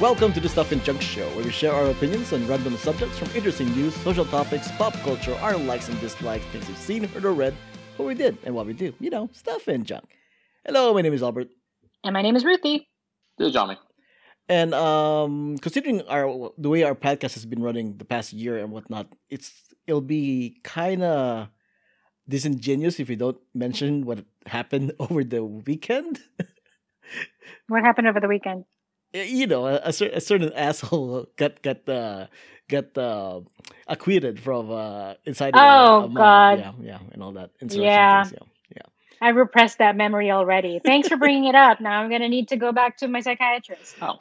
Welcome to the Stuff and Junk Show, where we share our opinions on random subjects from interesting news, social topics, pop culture, our likes and dislikes, things we've seen, heard, or read, what we did, and what we do. You know, stuff and junk. Hello, my name is Albert. And my name is Ruthy. This is Johnny. And um, considering our the way our podcast has been running the past year and whatnot, it's it'll be kind of disingenuous if we don't mention what happened over the weekend. What happened over the weekend? You know, a, a, cer- a certain asshole got got uh, got uh, acquitted from uh, a- Oh, a mob. God. Yeah, yeah, and all that. Yeah. things, yeah. I repressed that memory already. Thanks for bringing it up. Now I'm going to need to go back to my psychiatrist. Oh.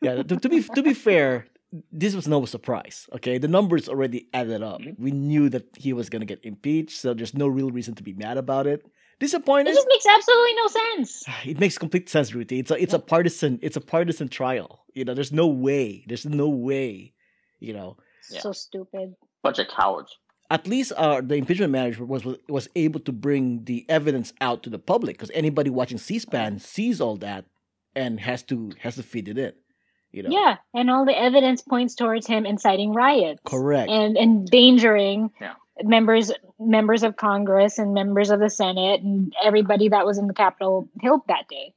yeah. To, to be to be fair, this was no surprise. Okay, the numbers already added up. Mhm. We knew that he was gonna get impeached, so there's no real reason to be mad about it. It Disappointed? just makes absolutely no sense. It makes complete sense, Ruthy. It's a it's a partisan it's a partisan trial. You know, there's no way. There's no way. You know, Yeah. So stupid. Bunch of cowards. at least uh, the impeachment manager was was able to bring the evidence out to the public because anybody watching C-SPAN sees all that and has to has to feed it in. You know, Yeah, and all the evidence points towards him inciting riots. correct. And endangering Yeah. Members members of Congress and members of the Senate and everybody that was in the Capitol Hill that day.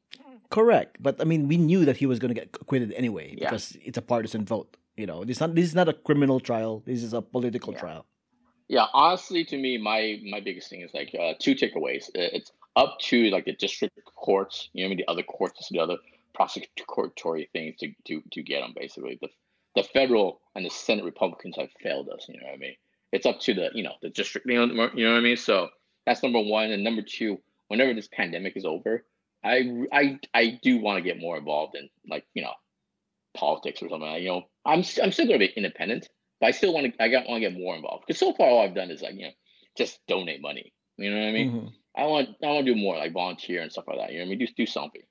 Correct, but I mean, we knew that he was going to get acquitted anyway Yeah. because it's a partisan vote. You know, this not this is not a criminal trial. This is a political Yeah. trial. Yeah, honestly, to me, my my biggest thing is like uh, two takeaways. Uh, It's up to like the district courts, you know, I mean, the other courts, the other prosecutory things to to to get them. Basically, the the federal and the Senate Republicans have failed us. You know what I mean? It's up to the you know the district. You know, you know what I mean? So that's number one, and number two. Whenever this pandemic is over, I I I do want to get more involved in like you know politics or something. You know, I'm s- I'm still gonna be independent, but I still want to I got want to get more involved because so far all I've done is like you know just donate money. You know what I mean? Mhm. I want I want to do more like volunteer and stuff like that. You know what I mean? Do do something.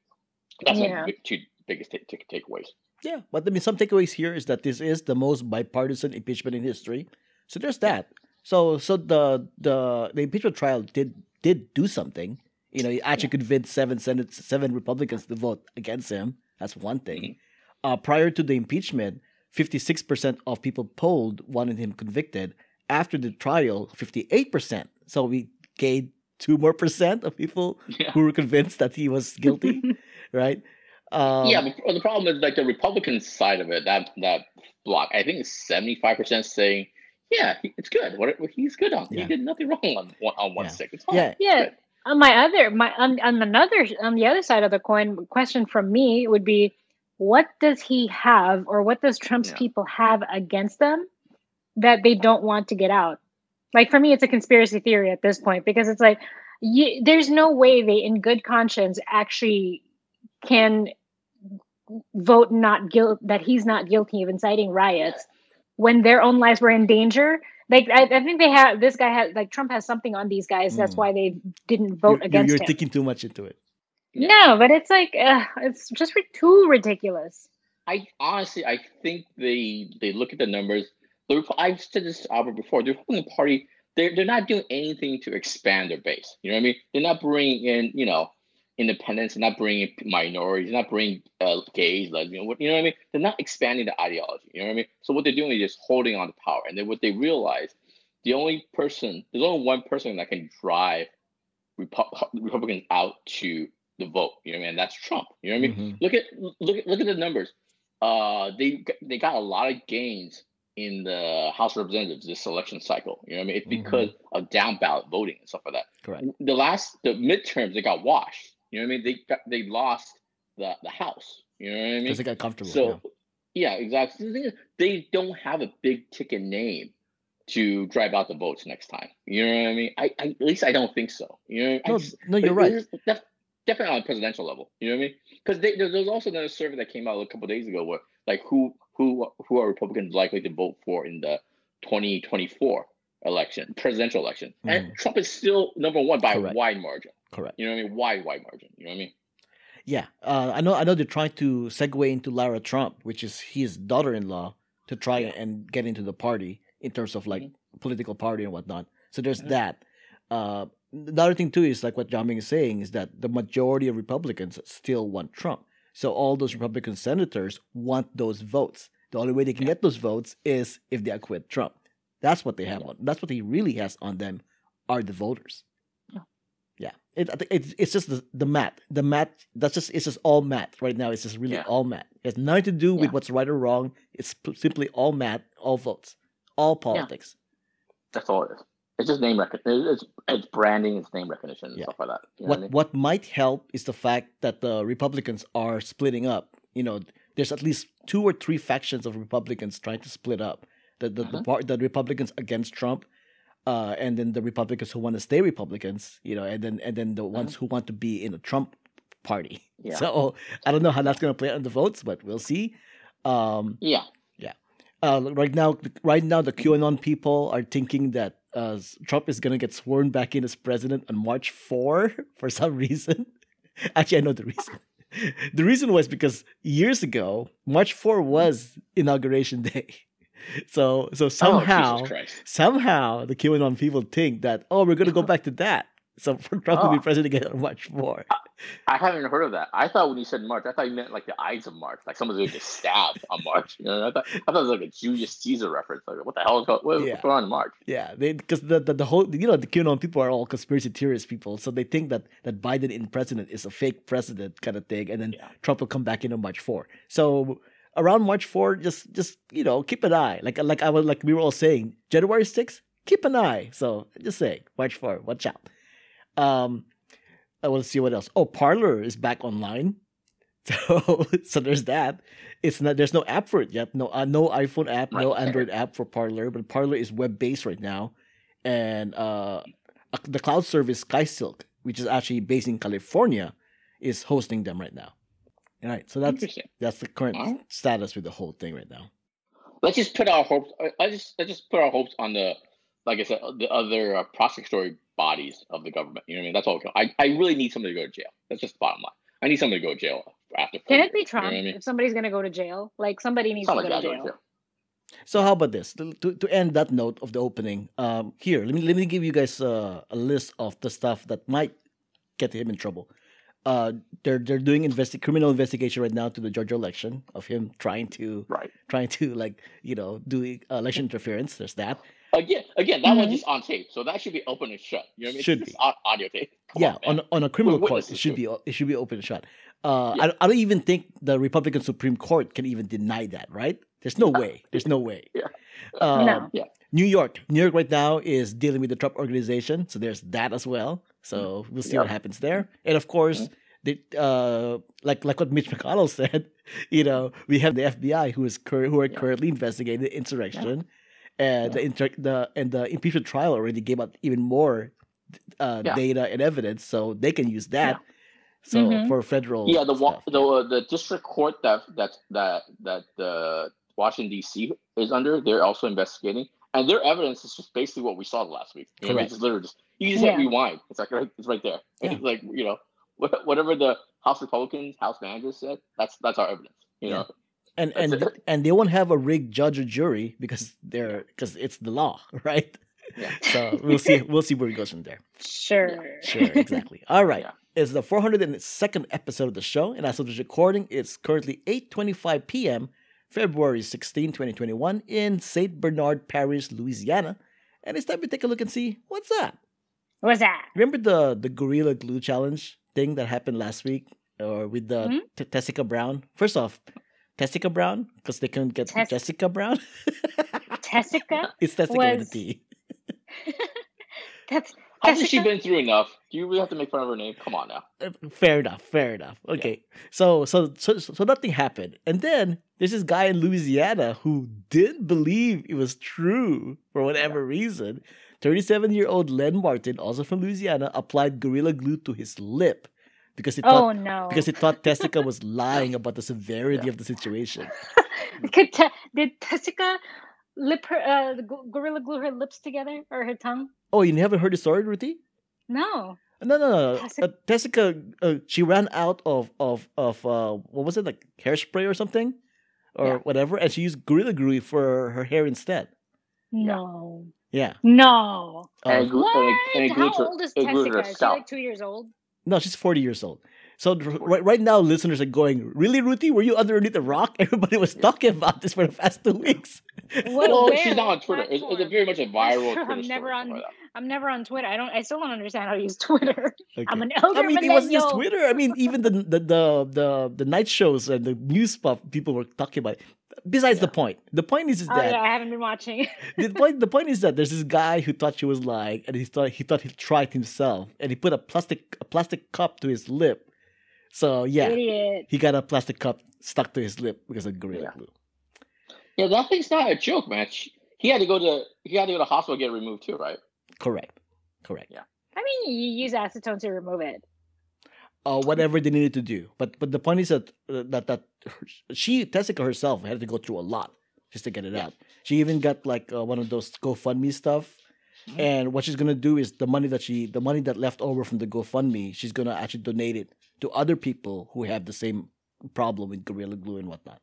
That's Yeah. my two biggest take, take, takeaways. Yeah, but I mean, some takeaways here is that this is the most bipartisan impeachment in history. So there's that. So so the the the impeachment trial did did do something. You know, he actually convinced seven Senate seven Republicans to vote against him. That's one thing. Uh, prior to the impeachment, fifty six percent of people polled wanted him convicted. After the trial, fifty eight percent. So we gained two more percent of people Yeah. who were convinced that he was guilty, right? Um, yeah, but the problem is like the Republican side of it. That that block, I think, seventy five percent saying, "Yeah, it's good. What he's good on. Yeah. He did nothing wrong on one on one Yeah. stick. It's fine. Yeah. Yeah. Good. On my other, my on, on another, on the other side of the coin, question from me would be, what does he have, or what does Trump's Yeah. people have against them that they don't want to get out? Like for me, it's a conspiracy theory at this point because it's like, you, there's no way they, in good conscience, actually can vote not guilt that he's not guilty of inciting riots when their own lives were in danger. Like I, I think they have this guy has like Trump has something on these guys. That's Mm. why they didn't you're, vote you're- against you're him. thinking too much into it. no, but it's like uh, it's just ri- too ridiculous. I honestly, I think they they look at the numbers. The I've said this to Albert before. The Republican Party, they're they're not doing anything to expand their base. You know what I mean? They're not bringing in, you know, independents. They're not bringing minorities. They're not bringing uh, gays, lesbian. what- You know what I mean? They're not expanding the ideology. You know what I mean? So what they're doing is just holding on to power. And then what they realize, the only person, there's only one person that can drive Repu- Republicans out to the vote. You know what I mean? And that's Trump. You know what I mean? Mhm. look at look at look at the numbers. Uh, they they got a lot of gains in the House of Representatives this election cycle. You know what I mean? It's Mhm. because of down ballot voting and stuff like that. Correct. The last the midterms they got washed. You know what I mean? They got they lost the the House. You know what I mean? Because they got comfortable. So yeah. yeah, exactly. The thing is, they don't have a big ticket name to drive out the votes next time. You know what I mean? I, I at least I don't think so. You know, No, just- no, you're right. definitely on a presidential level. You know what I mean? Because there, there's also another survey that came out a couple days ago where like who who who are Republicans likely to vote for in the 2024 election, presidential election, and mm. Trump is still number one by. Correct. a wide margin. Correct. You know what I mean? Wide wide margin. You know what I mean? Yeah, uh, I know. I know they're trying to segue into Lara Trump, which is his daughter-in-law, to try and get into the party in terms of like political party and whatnot. So there's Mhm. that. Uh, the other thing too is like what Jiaming is saying is that the majority of Republicans still want Trump. So all those Republican senators want those votes. The only way they can get those votes is if they acquit Trump. That's what they have on. That's what he really has on them are the voters. Yeah. Yeah. It, I think it's, it's just the, the math. The math, that's just, it's just all math right now. It's just really Yeah. all math. It has nothing to do with Yeah. what's right or wrong. It's simply all math, all votes, all politics. That's all it is. It's just name recognition. It's it's branding. It's name recognition and Yeah. stuff like that. You know what I mean? what might help is the fact that the Republicans are splitting up. You know, there's at least two or three factions of Republicans trying to split up. The the the, Mhm. part, the Republicans against Trump, uh, and then the Republicans who want to stay Republicans. You know, and then and then the ones who want to be in the Trump party. Yeah. So I don't know how that's going to play out in the votes, but we'll see. Um, Yeah. uh, right now, right now, the QAnon people are thinking that uh, Trump is gonna get sworn back in as president on March four for some reason. Actually, I know the reason. The reason was because years ago, March four was inauguration day. So, so oh, somehow, Oh, somehow, the QAnon people think that oh, we're gonna go back to that. So for Trump to be Oh. president again on March four. I haven't heard of that. I thought when you said March, I thought you meant like the Ides of March, like someone's going to get stabbed on March. You know, I thought, I thought it was like a Julius Caesar reference. Like, what the hell is going, what, Yeah. going on in March? Yeah, because the, the the whole you know the QAnon people are all conspiracy theorist people, so they think that that Biden in president is a fake president kind of thing, and then Yeah. Trump will come back in on March four. So around March four, just just you know keep an eye, like like I was like we were all saying January sixth, keep an eye. So just saying March four, watch out. Um, I want to see what else. Oh, Parler is back online. So, so there's that. It's not. There's no app for it yet. No, uh, no iPhone app, no Android app for Parler. But Parler is web based right now, and uh, the cloud service SkySilk, which is actually based in California, is hosting them right now. All right. So that's that's the current Alright. status with the whole thing right now. Let's just put our hopes. I- I just let's just put our hopes on the, like I said, the other uh, prosecutory bodies of the government. You know what I mean? That's all. I I really need somebody to go to jail. That's just the bottom line. I need somebody to go to jail after. four Can it be years, you know what I mean? if somebody's gonna go to jail? Like somebody needs It's to go like to jail. go to jail. So how about this? To, to, to end that note of the opening, um, here let me let me give you guys uh, a list of the stuff that might get him in trouble. Uh, they're they're doing investi- criminal investigation right now to the Georgia election of him trying to Right. trying to like you know do uh, election interference. There's that. Again, again, that one's Mhm. just on tape, so that should be open and shut. You know what I mean? Should It's be. audio tape. Come yeah, on, on on a criminal We're court, it should to be it should be open and shut. Uh, Yeah. I, I don't even think the Republican Supreme Court can even deny that. Right? There's no way. There's no way. Yeah. Um, No. New York, New York right now is dealing with the Trump organization, so there's that as well. So we'll see what happens there. And of course, the uh, like like what Mitch McConnell said, you know, we have the FBI who is cur- who are currently investigating the insurrection, and the inter- the and the impeachment trial already gave out even more uh, data and evidence, so they can use that. So Mhm. for federal, Yeah, the stuff, the uh, the district court that that that that the Washington D.C. is under, they're also investigating, and their evidence is just basically what we saw last week. You know, It's literally just you just hit Yeah. rewind. It's like right, it's right there. Yeah. It's like you know, whatever the House Republicans, House managers said, that's that's our evidence. You Yeah. know, and That's and it. and they won't have a rigged judge or jury because they're because it's the law, right? Yeah. So we'll see. We'll see where it goes from there. Sure. Sure, exactly. All right. Yeah. It's the 402nd episode of the show, and as of this recording, it's currently 8:25 p.m., February 16, 2021, in Saint Bernard Parish, Louisiana. And it's time to take a look and see what's that. What's that? Remember the the Gorilla Glue Challenge thing that happened last week, or with the Hmm? T- Tessica Brown? First off, Tessica Brown because they couldn't get Tess- Jessica Brown. Tessica? it's Tessica with a T. That's hasn't she been through enough? Do you really have to make fun of her name? Come on now. Uh, Fair enough. Fair enough. Okay. So, so so so nothing happened, and then there's this guy in Louisiana who didn't believe it was true for whatever reason. 37 year old Len Martin, also from Louisiana, applied gorilla glue to his lip because he Oh thought no. because he thought Tessica was lying about the severity of the situation. Could te- did Tessica lip her uh gorilla glue her lips together or her tongue? Oh, you haven't heard the story, Ruthy? No. No, no, no. Tessica- Uh, Tessica, uh, she ran out of of of uh, what was it like hairspray or something, or Yeah. whatever, and she used gorilla glue for her hair instead. No. Yeah. No. Oh, And glue- What? and it- and it How glued old is it glued Tessica? Is she like two years old? no, she's forty years old. So right, right now, listeners are going, "Really, Ruthy? Were you underneath a rock? Everybody was talking about this for the past two weeks." What, well, she's not on Twitter. It's, it's a very much a viral I'm never story, on- something like that. I'm never on Twitter. I don't. I still don't understand how to use Twitter. Okay. I'm an elder I mean, it wasn't just. Twitter. I mean, even the the the the, the night shows and the news stuff people were talking about. it. Besides the point, the point is, is Oh that yeah, I haven't been watching. the point the point is that there's this guy who thought she was lying, and he thought he thought he tried himself, and he put a plastic a plastic cup to his lip. So yeah, Idiot. he got a plastic cup stuck to his lip because of gorilla Yeah. glue. Yeah, that thing's not a joke, man. He had to go to he had to go to hospital to get it removed too, right? Correct, correct. Yeah. I mean, you use acetone to remove it. uh, whatever they needed to do. But but the point is that uh, that that her, she Tessica herself had to go through a lot just to get it Yeah. out. She even got like uh, one of those GoFundMe stuff. Mhm. And what she's gonna do is the money that she the money that left over from the GoFundMe, she's gonna actually donate it to other people who have the same problem with Gorilla Glue and whatnot.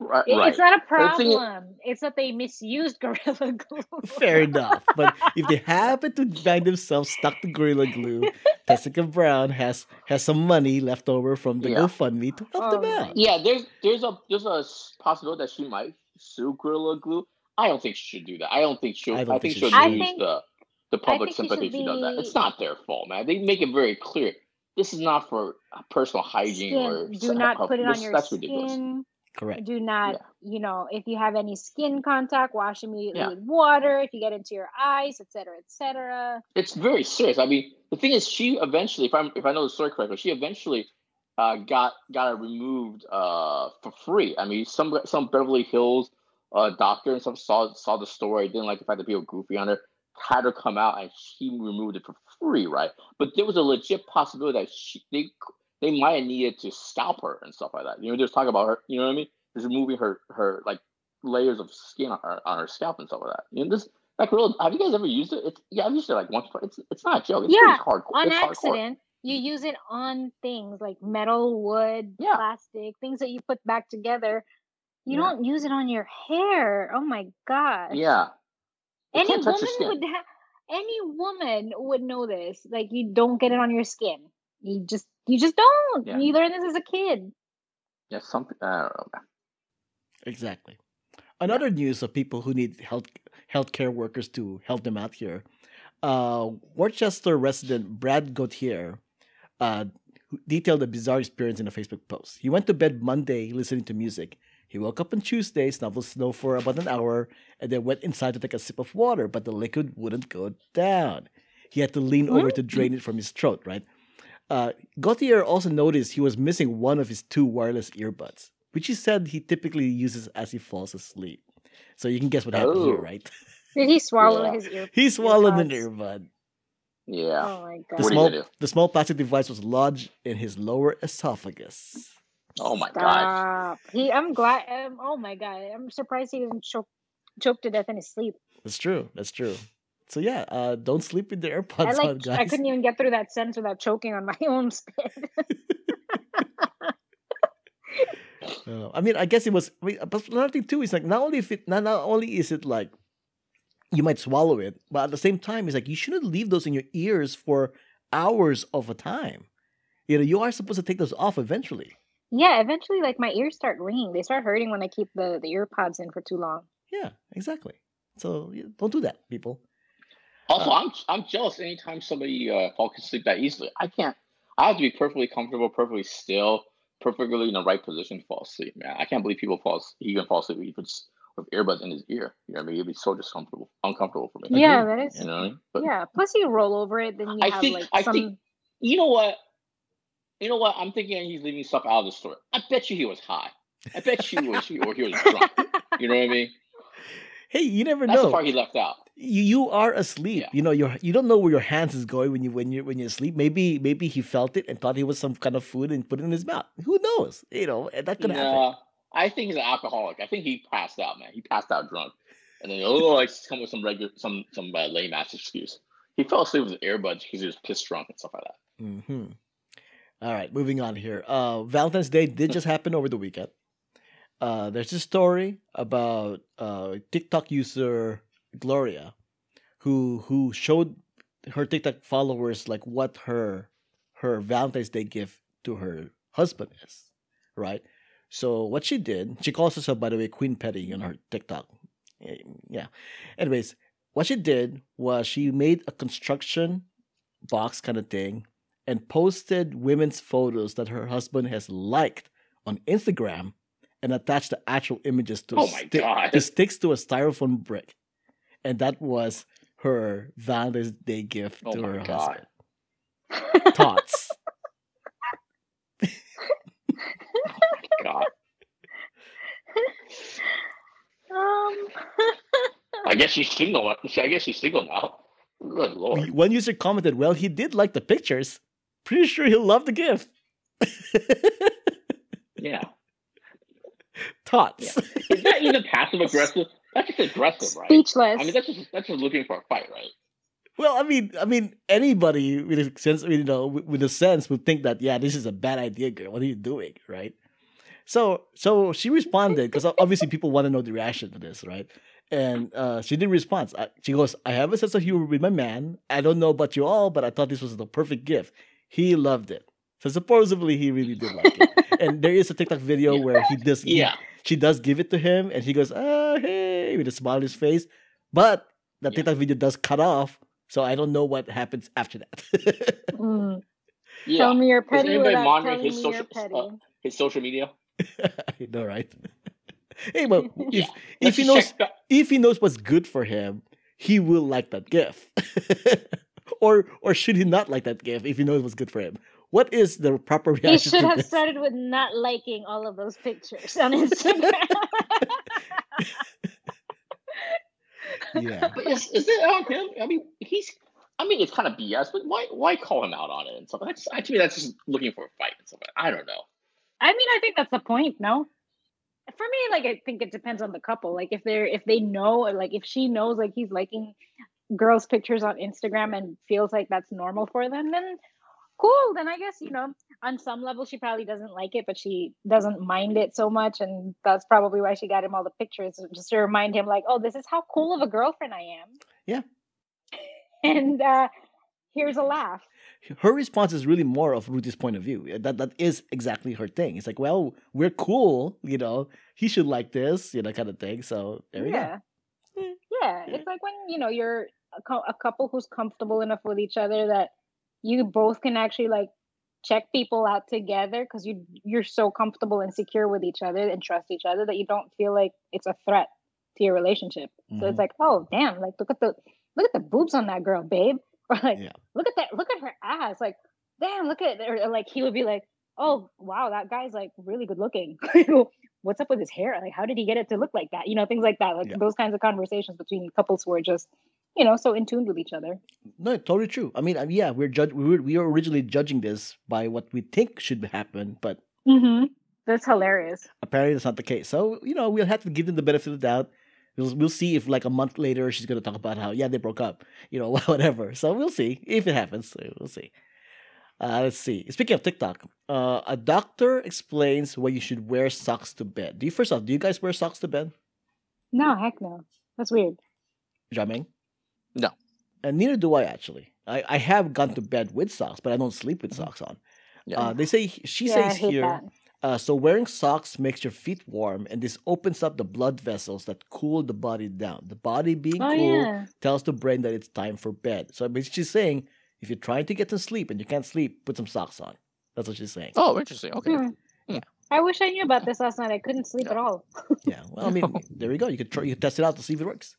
Right, right. It's not a the thing is- problem. It's that they misused Gorilla Glue. Fair enough. But if they happen to find themselves stuck to Gorilla Glue, Tessica Brown has has some money left over from the Yeah. GoFundMe to help Oh them out. Yeah, there's there's a there's a possibility that she might sue Gorilla Glue. I don't think she should do that. I don't think she'll. I I, think think she she'll should. lose think- the the public sympathy if should she does that. It's not their fault, man. They make it very clear. This is not for personal hygiene or Do not put it on this- your That's ridiculous. skin. Correct. Do not, you know, if you have any skin contact, wash immediately Yeah. with water. If you get into your eyes, etc., etc. It's very serious. I mean, the thing is, she eventually, if I'm if I know the story correctly, she eventually uh, got got it removed uh, for free. I mean, some some Beverly Hills uh, doctor and some saw saw the story, didn't like the fact that people goofy on her, had her come out and she removed it for free, right? But there was a legit possibility that she they they might have needed to scalp her and stuff like that. You know, just talk about her. You know what I mean? Just removing her her like layers of skin on her, on her scalp and stuff like that. You know, this like real. Have you guys ever used it? It's yeah, I've used it like once. But it's it's not a joke. It's Yeah, pretty hardcore. On it's hardcore. accident, you use it on things like metal, wood, Yeah. plastic, things that you put back together. You Yeah. don't use it on your hair. Oh my god. Yeah. You Any can't touch woman skin. would ha- any woman would know this. Like you don't get it on your skin. You just you just don't. Yeah. You learn this as a kid. Yeah, something. I don't know. Exactly. Another news of people who need health healthcare workers to help them out here. Uh, Worcester resident Brad Gauthier uh, detailed a bizarre experience in a Facebook post. He went to bed Monday listening to music. He woke up on Tuesday, snuffled snow for about an hour, and then went inside to take a sip of water, but the liquid wouldn't go down. He had to lean over to drain it from his throat, right? Uh, Gauthier also noticed he was missing one of his two wireless earbuds, which he said he typically uses as he falls asleep. So you can guess what happened here, Oh. right? Did he swallow Yeah. his ear? he swallowed an earbud. Yeah. Oh my The god. What small, gonna do? the small plastic device was lodged in his lower esophagus. Oh my gosh. Stop. He. I'm glad. Um, oh my god. I'm surprised he didn't choke choke to death in his sleep. That's true. That's true. So yeah, uh, don't sleep with the I AirPods on, like. guys. I couldn't even get through that sentence without choking on my own spit. Uh, I mean, I guess it was. I mean, but another thing too is like not only if it not, not only is it like you might swallow it, but at the same time, it's like you shouldn't leave those in your ears for hours of a time. You know, you are supposed to take those off eventually. Yeah. Eventually, like my ears start ringing. They start hurting when I keep the the ear pods in for too long. Yeah, exactly. So yeah, don't do that, people. Also, Uh, I'm I'm jealous anytime somebody uh, falls asleep that easily. I can't. I have to be perfectly comfortable, perfectly still, perfectly in the right position to fall asleep, man. I can't believe people fall. as- He can fall asleep if it's with earbuds in his ear. You know what I mean? It'd be so discomfortable, uncomfortable for me. Yeah, Agreed. that is. You know what I mean? But Yeah. Plus, you roll over it, then you I have think- like I some. think- you know what? You know what? I'm thinking he's leaving stuff out of the story. I bet you he was high. I bet you he was or he was drunk. You know what I mean? Hey, you never know. That's the part he left out. you, you are asleep. Yeah. You know, you're you don't know where your hands is going when you when you when you sleep. Maybe maybe he felt it and thought it was some kind of food and put it in his mouth. Who knows? You know, that could happen. I think he's an alcoholic. I think he passed out, man. He passed out drunk, and then oh, I just come with some regular, some some uh, lame ass excuse. He fell asleep with his earbuds because he was pissed drunk and stuff like that. hmm All right, moving on here. Uh, Valentine's Day did just happen over the weekend. Uh, there's a story about uh, TikTok user Gloria, who who showed her TikTok followers like what her her Valentine's Day gift to her husband is, right? So what she did, she calls herself, by the way, Queen Petty on her TikTok. Yeah. Anyways, what she did was she made a construction box kind of thing and posted women's photos that her husband has liked on Instagram and attached the actual images to, Oh my stick- God. to sticks to a styrofoam brick. And that was her Valentine's Day gift Oh to her God. husband. Tots. God. um, I guess she's single. I guess she's single now. Good lord. One user commented, Well, he did like the pictures. Pretty sure he'll love the gift. Yeah. Tots. Is that even passive aggressive? That's just aggressive, right? speechless. I mean, that's just that's just looking for a fight, right? Well, I mean, I mean, anybody with a sense, you know, with with a sense would think that, yeah, this is a bad idea, girl. What are you doing, right? So, so she responded because obviously people want to know the reaction to this, right? And uh, she did respond. Uh, She goes, "I have a sense of humor with my man. I don't know about you all, but I thought this was the perfect gift. He loved it. So supposedly he really did like it. and there is a TikTok video Yeah. where he does, he- Yeah. she does give it to him, and he goes, "Ah, hey," with a smile on his face. But the Yeah. TikTok video does cut off, so I don't know what happens after that. Mm. Yeah. Tell me you're petty anybody without monitor his social- uh, His social media. I know, right? hey, but if Yeah. if Let's he knows if he knows what's good for him, he will like that gift. Or or should he not like that gift if he knows it was good for him? What is the proper reaction? he should to have this? started with not liking all of those pictures on Instagram. Yeah. But is, is it on him? I mean, he's. I mean, it's kind of BS, but why why call him out on it and stuff? That's to me, that's just looking for a fight and stuff. I don't know. I mean, I think that's the point, no? For me, like I think it depends on the couple. Like if they're if they know or like if she knows like he's liking girls' pictures on Instagram and feels like that's normal for them, then cool. Then I guess, you know, on some level she probably doesn't like it, but she doesn't mind it so much. And that's probably why she got him all the pictures just to remind him, like, oh, this is how cool of a girlfriend I am. Yeah. And uh here's a laugh. Her response is really more of Ruthy's point of view. That that is exactly her thing. It's like, well, we're cool, you know. He should like this, you know, kind of thing. So there we yeah. go. Yeah, Yeah. it's like when you know you're a, a couple who's comfortable enough with each other that you both can actually like check people out together because you you're so comfortable and secure with each other and trust each other that you don't feel like it's a threat to your relationship. So Mhm. it's like, oh damn, like look at the look at the boobs on that girl, babe, or like Yeah. look at that, look at her ass, like damn, look at, or, or, like he would be like, oh wow, that guy's like really good looking. What's up with his hair? Like, how did he get it to look like that? You know, things like that. Like Yeah. those kinds of conversations between couples who are just, you know, so in tune with each other. No, totally true. I mean, yeah, we're judge we were, we were originally judging this by what we think should happen, but Mm-hmm. That's hilarious. apparently that's not the case. So you know, we'll have to give them the benefit of the doubt. We'll, we'll see if like a month later she's gonna talk about how yeah they broke up, you know, whatever. So we'll see if it happens. We'll see. Uh, let's see. Speaking of TikTok, uh, a doctor explains why you should wear socks to bed. Do you first off? Do you guys wear socks to bed, No, heck no. That's weird. Jiaming? No. And neither do I actually. I, I have gone to bed with socks, but I don't sleep with socks on. Yeah. Uh, they say she yeah, says here. Uh, so wearing socks makes your feet warm, and this opens up the blood vessels that cool the body down. The body being Oh cool yeah. tells the brain that it's time for bed. So basically, she's saying if you're trying to get to sleep and you can't sleep, put some socks on. That's what she's saying. oh, interesting. Okay. Hmm. Yeah. I wish I knew about this last night. I couldn't sleep at all. Yeah. Well, I mean, there we go. You could try. You could test it out to see if it works.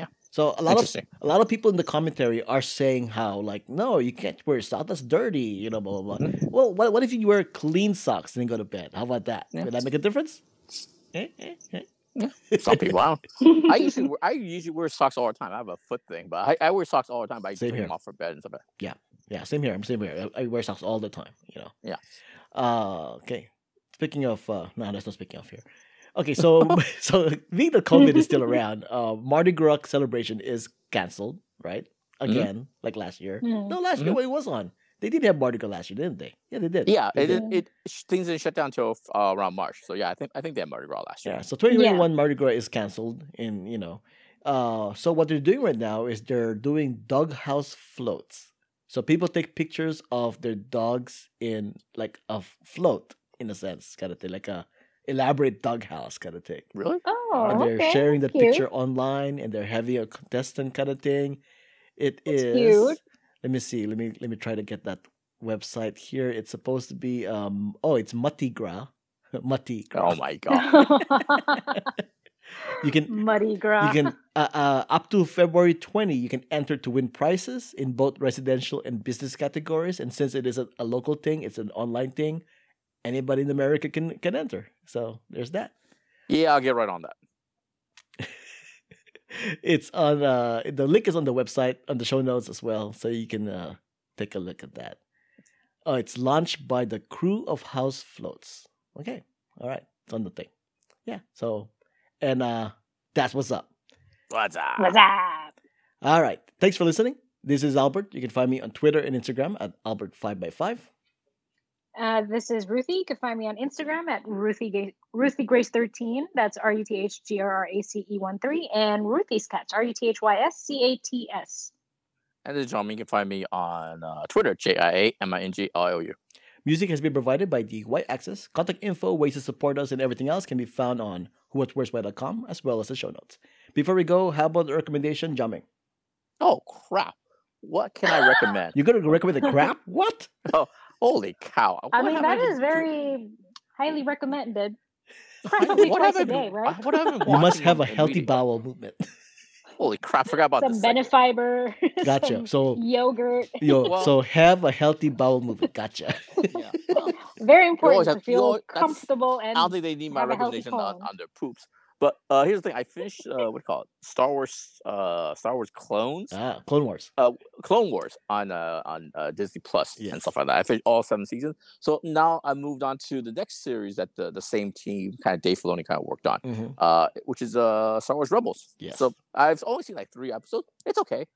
Yeah. So a lot of a lot of people in the commentary are saying how like no, you can't wear socks. That's dirty. You know, blah blah blah. Well, what what if you wear clean socks and then go to bed? How about that? Yeah. Would that make a difference? Eh, eh, eh. Some people. I, don't, I usually wear, I usually wear socks all the time. I have a foot thing, but I, I wear socks all the time. But I take them off for bed and stuff. like that. Yeah, same here. I'm same here. I, I wear socks all the time. You know. Yeah. Uh, okay. Speaking of, uh, no, that's not speaking of here. Okay, so so being that COVID is still around, uh, Mardi Gras celebration is canceled, right? Mm-hmm. Again, like last year. Mhm. No, last year Mhm. well, it was on. They did have Mardi Gras last year, didn't they? Yeah, they did. Yeah, They it, did. it, it things didn't shut down until uh, around March. So yeah, I think I think they had Mardi Gras last year. Yeah. So 2021 Mardi Gras is canceled, in you know. Uh, so what they're doing right now is they're doing doghouse floats. So people take pictures of their dogs in like a float, in a sense, kind of thing, like a elaborate dog house kind of thing. Really? Oh, and they're okay. sharing the cute. picture online, and they're having a contestant kind of thing. It That's is. cute. Let me see. Let me let me try to get that website here. It's supposed to be um. Oh, it's Matigra. Matigra. Oh my god. You can Muddy Gras. you can uh, uh, up to February 20 you can enter to win prizes in both residential and business categories and since it is a, a local thing it's an online thing anybody in America can can enter so there's that Yeah, I'll get right on that. it's on uh the link is on the website on the show notes as well so you can uh take a look at that oh it's launched by the crew of house floats okay all right it's on the thing yeah so and uh that's what's up What's up? What's up? All right. Thanks for listening. This is Albert. You can find me on Twitter and Instagram at Albert5x5. Uh, this is Ruthie. You can find me on Instagram at Ruthie, Ruthie Grace 13. That's R U T H G R R A C E one three, and Ruthy's Cats R U T H Y S C A T S. And this is John. You can find me on uh, Twitter, J I A M I N G L I O U. Music has been provided by the White Axis. Contact info, ways to support us, and everything else can be found on whowhatwhereswhy.com as well as the show notes. Before we go, how about the recommendation, Jiaming? Oh crap! What can I recommend? You're going to recommend the crap? What? Holy cow! I mean, have that been is do- very highly recommended. I- Preferably what twice have a I day, been- right? What have You must have a and- and healthy reading? bowel movement. Holy crap! Forgot about Some this. segment. benefiber. Gotcha. So, yogurt. yo, Well- so have a healthy bowel movement. Gotcha. Yeah. Very important to have- you feel comfortable and I don't think they need my have a healthy recommendation on, colon. on their poops. But uh, here's the thing: I finished uh, what do you call it? Star Wars, uh, Star Wars clones, ah, Clone Wars. Clone Wars on uh, on uh, Disney Plus Yes. and stuff like that. I finished all seven seasons. So now I moved on to the next series that the, the same team, kind of Dave Filoni, kind of worked on, Mhm. uh, which is uh, Star Wars Rebels. Yes. So I've only seen like three episodes. It's okay.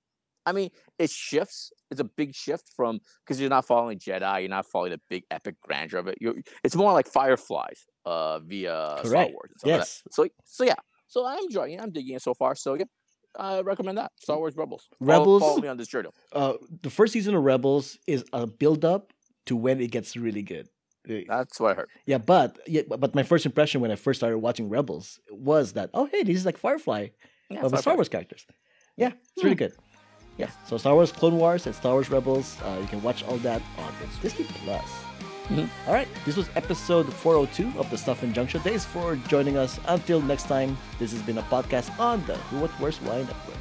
I mean, it shifts. It's a big shift from because you're not following Jedi, you're not following the big epic grandeur of it. You're, it's more like Fireflies, uh, via Star Wars. Like. Yes. So so yeah. So I'm enjoying it. I'm digging it so far. So yeah, I recommend that Star Wars Rebels. Follow- Rebels- Follow, me on this journey. Uh, the first season of Rebels is a build up to when it gets really good. Uh, That's what I heard. Yeah, but yeah, but- my first impression when I first started watching Rebels was that oh hey, this is like Firefly Yeah, of the Star Wars characters. Yeah, it's really good. Yeah, so Star Wars Clone Wars and Star Wars Rebels, uh, you can watch all that on Disney Plus. Mhm. All right, this was episode 402 of the Stuff and Junk Show. Thanks for joining us. Until next time, this has been a podcast on the Who What Where's Why Network.